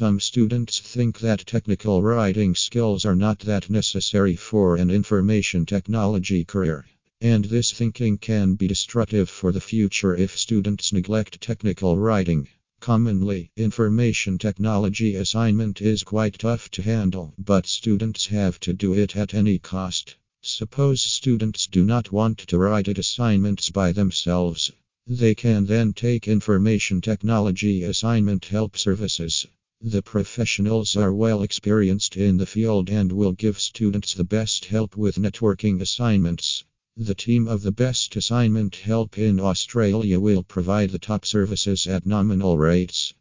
Some students think that technical writing skills are not that necessary for an information technology career. And this thinking can be destructive for the future if students neglect technical writing. Commonly, information technology assignment is quite tough to handle, but students have to do it at any cost. Suppose students do not want to write it assignments by themselves. They can then take information technology assignment help services. The professionals are well experienced in the field and will give students the best help with networking assignments. The team of the best assignment help in Australia will provide the top services at nominal rates.